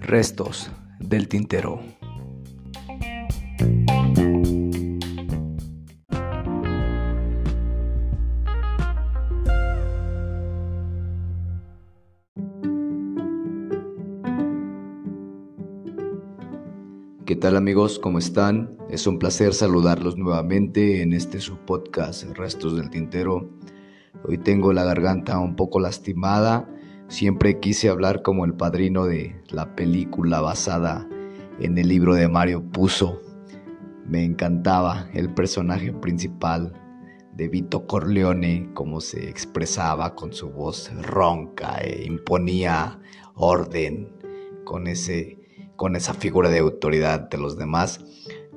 Restos del tintero. ¿Qué tal amigos? ¿Cómo están? Es un placer saludarlos nuevamente en este su podcast Restos del Tintero. Hoy tengo la garganta un poco lastimada. Siempre quise hablar como el padrino de la película basada en el libro de Mario Puzo. Me encantaba el personaje principal de Vito Corleone, cómo se expresaba con su voz ronca e imponía orden con ese con esa figura de autoridad de los demás.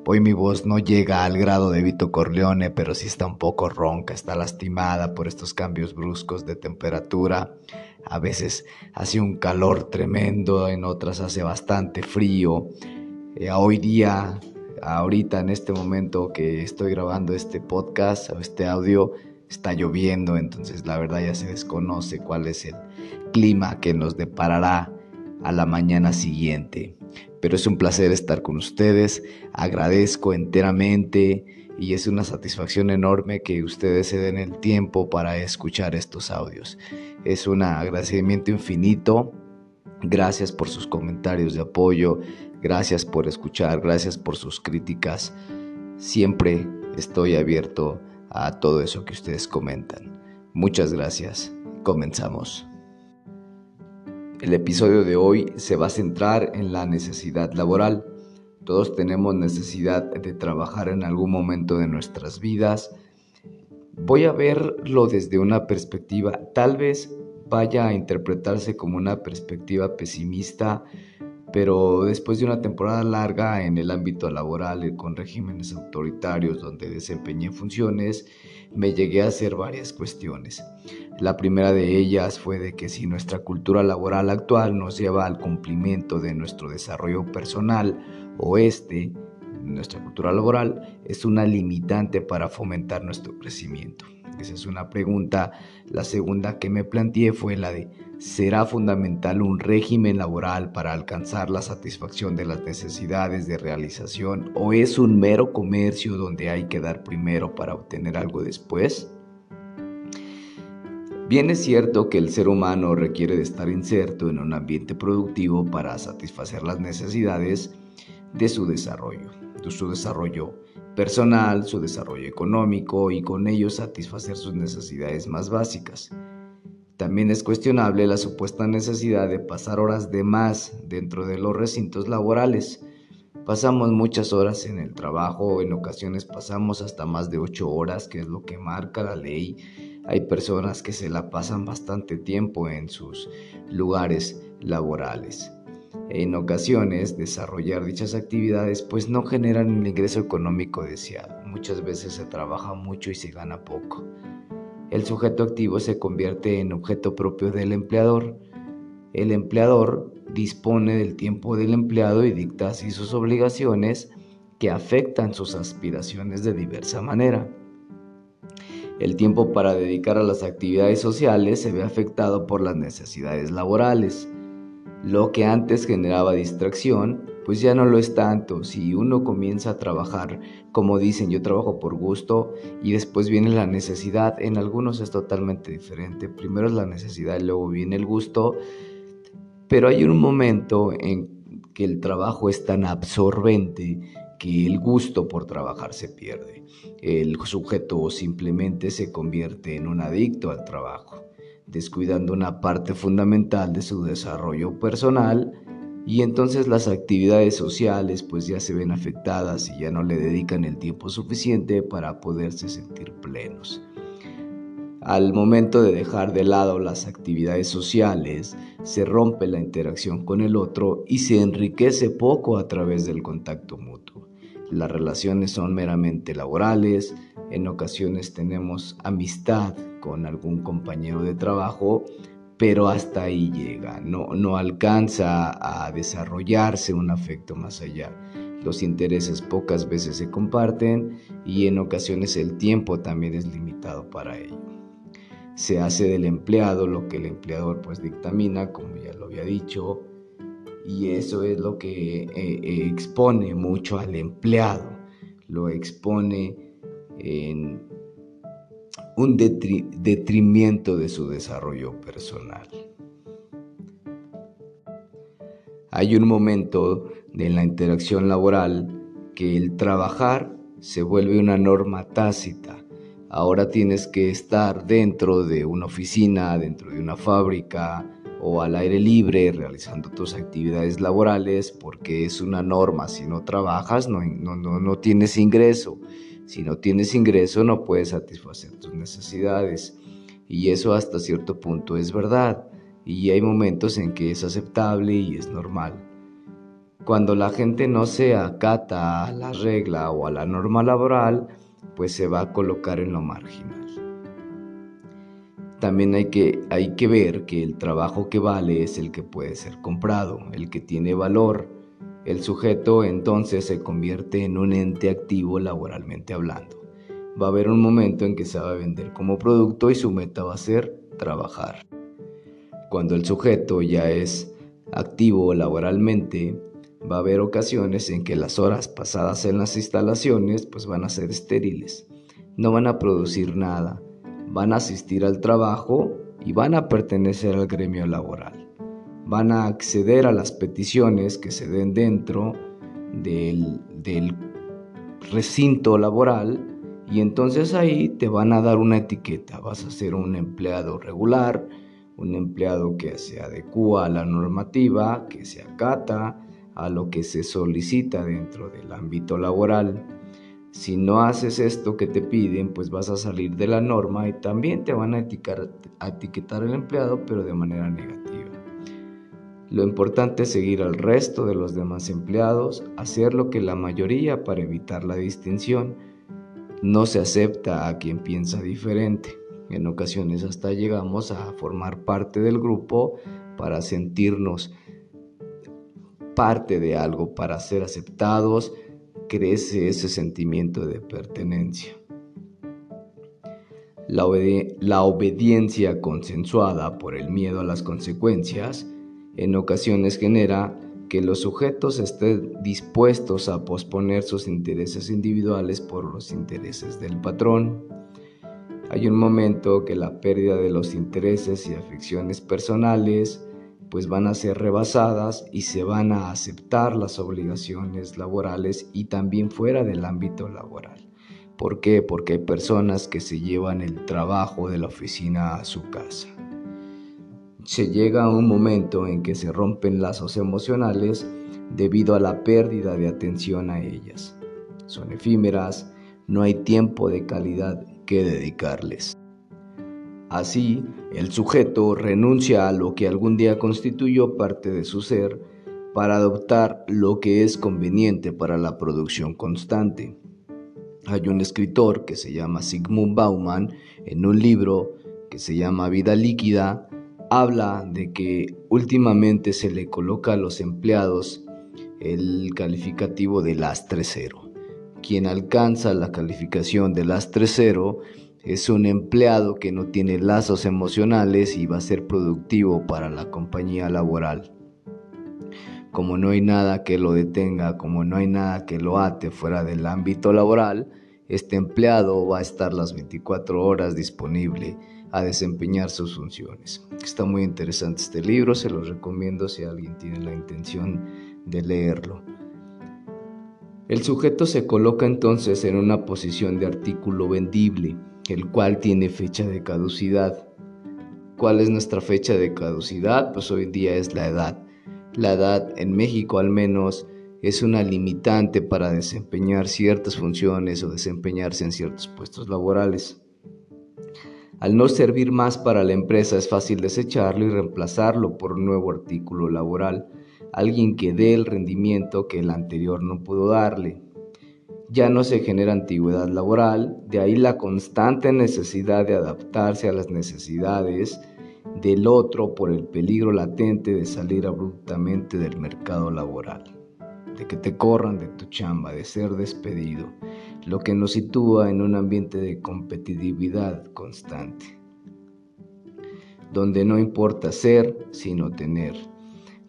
Hoy mi voz no llega al grado de Vito Corleone, pero sí está un poco ronca, está lastimada por estos cambios bruscos de temperatura. A veces hace un calor tremendo, en otras hace bastante frío. Eh, hoy día, ahorita en este momento que estoy grabando este podcast o este audio, está lloviendo, entonces la verdad ya se desconoce cuál es el clima que nos deparará a la mañana siguiente. Pero es un placer estar con ustedes, agradezco enteramente y es una satisfacción enorme que ustedes se den el tiempo para escuchar estos audios. Es un agradecimiento infinito. Gracias por sus comentarios de apoyo, gracias por escuchar, gracias por sus críticas. Siempre estoy abierto a todo eso que ustedes comentan. Muchas gracias. Comenzamos. El episodio de hoy se va a centrar en la necesidad laboral. Todos tenemos necesidad de trabajar en algún momento de nuestras vidas. Voy a verlo desde una perspectiva, tal vez vaya a interpretarse como una perspectiva pesimista, pero después de una temporada larga en el ámbito laboral con regímenes autoritarios donde desempeñé funciones, me llegué a hacer varias cuestiones. La primera de ellas fue de que si nuestra cultura laboral actual nos lleva al cumplimiento de nuestro desarrollo personal o este, nuestra cultura laboral, es una limitante para fomentar nuestro crecimiento. Esa es una pregunta. La segunda que me planteé fue la de, ¿será fundamental un régimen laboral para alcanzar la satisfacción de las necesidades de realización o es un mero comercio donde hay que dar primero para obtener algo después? Bien es cierto que el ser humano requiere de estar inserto en un ambiente productivo para satisfacer las necesidades de su desarrollo, de su desarrollo personal, su desarrollo económico y con ello satisfacer sus necesidades más básicas. También es cuestionable la supuesta necesidad de pasar horas de más dentro de los recintos laborales. Pasamos muchas horas en el trabajo, en ocasiones pasamos hasta más de 8 horas, que es lo que marca la ley. Hay personas que se la pasan bastante tiempo en sus lugares laborales. En ocasiones, desarrollar dichas actividades pues no generan el ingreso económico deseado. Muchas veces se trabaja mucho y se gana poco. El sujeto activo se convierte en objeto propio del empleador. El empleador dispone del tiempo del empleado y dicta así sus obligaciones que afectan sus aspiraciones de diversa manera. El tiempo para dedicar a las actividades sociales se ve afectado por las necesidades laborales. Lo que antes generaba distracción, pues ya no lo es tanto. Si uno comienza a trabajar, como dicen, yo trabajo por gusto y después viene la necesidad, en algunos es totalmente diferente. Primero es la necesidad y luego viene el gusto, pero hay un momento en que el trabajo es tan absorbente que el gusto por trabajar se pierde. El sujeto simplemente se convierte en un adicto al trabajo descuidando una parte fundamental de su desarrollo personal y entonces las actividades sociales pues ya se ven afectadas y ya no le dedican el tiempo suficiente para poderse sentir plenos. Al momento de dejar de lado las actividades sociales, se rompe la interacción con el otro y se enriquece poco a través del contacto mutuo. Las relaciones son meramente laborales, en ocasiones tenemos amistad con algún compañero de trabajo, pero hasta ahí llega, no, no alcanza a desarrollarse un afecto más allá. Los intereses pocas veces se comparten y en ocasiones el tiempo también es limitado para ello. se hace del empleado lo que el empleador pues dictamina, como ya lo había dicho, y eso es lo que eh, expone mucho al empleado, lo expone en un detrimento de su desarrollo personal. Hay un momento en la interacción laboral que el trabajar se vuelve una norma tácita. Ahora tienes que estar dentro de una oficina, dentro de una fábrica o al aire libre realizando tus actividades laborales porque es una norma. Si no trabajas no, no, no, tienes ingreso. Si no tienes ingreso no puedes satisfacer tus necesidades. Y eso hasta cierto punto es verdad y hay momentos en que es aceptable y es normal. Cuando la gente no se acata a la regla o a la norma laboral, pues se va a colocar en lo marginal. También hay que, hay que ver que el trabajo que vale es el que puede ser comprado, el que tiene valor. El sujeto entonces se convierte en un ente activo laboralmente hablando. Va a haber un momento en que se va a vender como producto y su meta va a ser trabajar. Cuando el sujeto ya es activo laboralmente, va a haber ocasiones en que las horas pasadas en las instalaciones pues van a ser estériles. No van a producir nada, van a asistir al trabajo y van a pertenecer al gremio laboral. Van a acceder a las peticiones que se den dentro del, recinto laboral y entonces ahí te van a dar una etiqueta. Vas a ser un empleado regular, un empleado que se adecua a la normativa, que se acata a lo que se solicita dentro del ámbito laboral. Si no haces esto que te piden, pues vas a salir de la norma y también te van a etiquetar, a etiquetar el empleado, pero de manera negativa. Lo importante es seguir al resto de los demás empleados, hacer lo que la mayoría para evitar la distinción. No se acepta a quien piensa diferente. En ocasiones hasta llegamos a formar parte del grupo para sentirnos parte de algo, para ser aceptados, crece ese sentimiento de pertenencia. La, obediencia consensuada por el miedo a las consecuencias en ocasiones genera que los sujetos estén dispuestos a posponer sus intereses individuales por los intereses del patrón. Hay un momento que la pérdida de los intereses y afecciones personales pues van a ser rebasadas y se van a aceptar las obligaciones laborales y también fuera del ámbito laboral. ¿Por qué? Porque hay personas que se llevan el trabajo de la oficina a su casa. Se llega a un momento en que se rompen lazos emocionales debido a la pérdida de atención a ellas. Son efímeras, no hay tiempo de calidad dedicarles. Así, el sujeto renuncia a lo que algún día constituyó parte de su ser para adoptar lo que es conveniente para la producción constante. Hay un escritor que se llama Sigmund Bauman en un libro que se llama Vida líquida, habla de que últimamente se le coloca a los empleados el calificativo de lastre cero. Quien alcanza la calificación de lastre cero es un empleado que no tiene lazos emocionales y va a ser productivo para la compañía laboral. Como no hay nada que lo detenga, como no hay nada que lo ate fuera del ámbito laboral, este empleado va a estar las 24 horas disponible a desempeñar sus funciones. Está muy interesante este libro, se lo recomiendo si alguien tiene la intención de leerlo. El sujeto se coloca entonces en una posición de artículo vendible, el cual tiene fecha de caducidad. ¿Cuál es nuestra fecha de caducidad? Pues hoy en día es la edad. La edad en México al menos es una limitante para desempeñar ciertas funciones o desempeñarse en ciertos puestos laborales. Al no servir más para la empresa es fácil desecharlo y reemplazarlo por un nuevo artículo laboral alguien que dé el rendimiento que el anterior no pudo darle. Ya no se genera antigüedad laboral, de ahí la constante necesidad de adaptarse a las necesidades del otro por el peligro latente de salir abruptamente del mercado laboral, de que te corran de tu chamba, de ser despedido, lo que nos sitúa en un ambiente de competitividad constante. donde no importa ser, sino tener,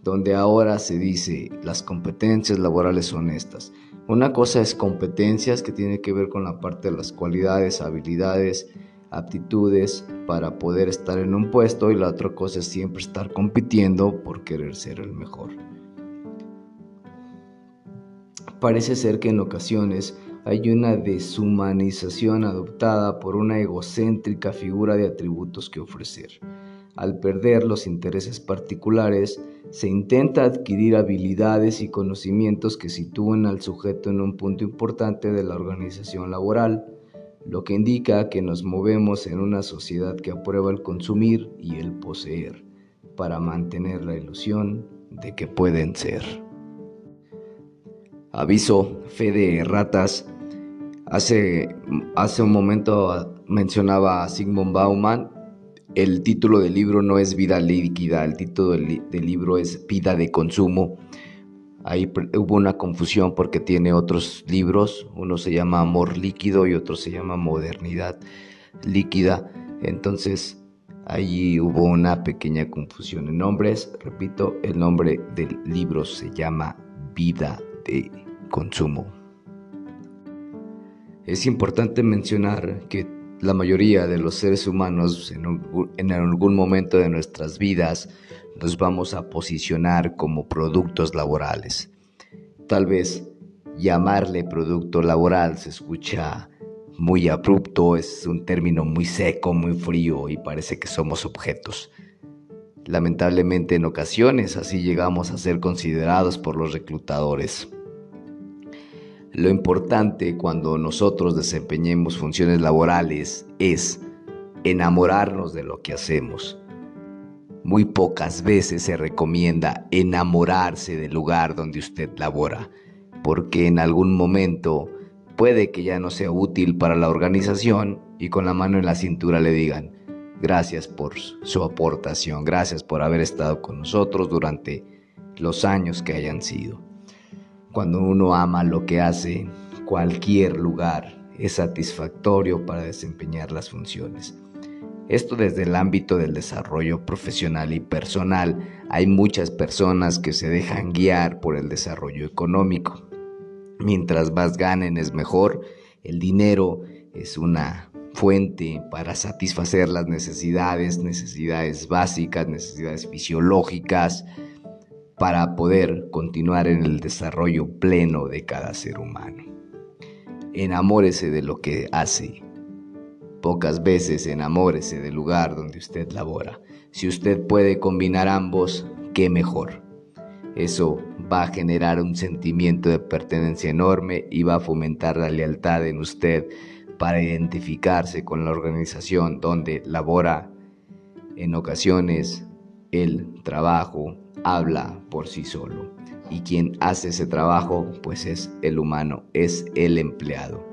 donde ahora se dice las competencias laborales son estas. Una cosa es competencias que tiene que ver con la parte de las cualidades, habilidades, aptitudes para poder estar en un puesto y la otra cosa es siempre estar compitiendo por querer ser el mejor. Parece ser que en ocasiones hay una deshumanización adoptada por una egocéntrica figura de atributos que ofrecer. Al perder los intereses particulares, se intenta adquirir habilidades y conocimientos que sitúen al sujeto en un punto importante de la organización laboral, lo que indica que nos movemos en una sociedad que aprueba el consumir y el poseer, para mantener la ilusión de que pueden ser. Aviso, fe de ratas. Hace, hace un momento mencionaba a Sigmund Bauman el título del libro no es vida líquida, el título del, libro es vida de consumo. Ahí hubo una confusión porque tiene otros libros, uno se llama Amor líquido y otro se llama Modernidad líquida. Entonces allí hubo una pequeña confusión en nombres. Repito, el nombre del libro se llama Vida de Consumo. Es importante mencionar que la mayoría de los seres humanos en, algún momento de nuestras vidas nos vamos a posicionar como productos laborales. Tal vez llamarle producto laboral se escucha muy abrupto, es un término muy seco, muy frío y parece que somos objetos. Lamentablemente en ocasiones así llegamos a ser considerados por los reclutadores. Lo importante cuando nosotros desempeñemos funciones laborales es enamorarnos de lo que hacemos. Muy pocas veces se recomienda enamorarse del lugar donde usted labora, porque en algún momento puede que ya no sea útil para la organización y con la mano en la cintura le digan, gracias por su aportación, gracias por haber estado con nosotros durante los años que hayan sido. Cuando uno ama lo que hace, cualquier lugar es satisfactorio para desempeñar las funciones. Esto desde el ámbito del desarrollo profesional y personal. Hay muchas personas que se dejan guiar por el desarrollo económico. Mientras más ganen es mejor. El dinero es una fuente para satisfacer las necesidades, necesidades básicas, necesidades fisiológicas, para poder continuar en el desarrollo pleno de cada ser humano. Enamórese de lo que hace. Pocas veces enamórese del lugar donde usted labora. Si usted puede combinar ambos, qué mejor. Eso va a generar un sentimiento de pertenencia enorme y va a fomentar la lealtad en usted para identificarse con la organización donde labora. En ocasiones, el trabajo habla por sí solo. Y quien hace ese trabajo, pues es el humano, es el empleado.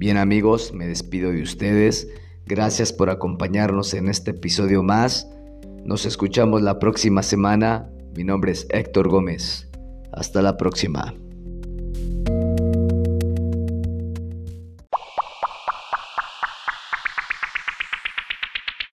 Bien amigos, me despido de ustedes. Gracias por acompañarnos en este episodio más. Nos escuchamos la próxima semana. Mi nombre es Héctor Gómez. Hasta la próxima.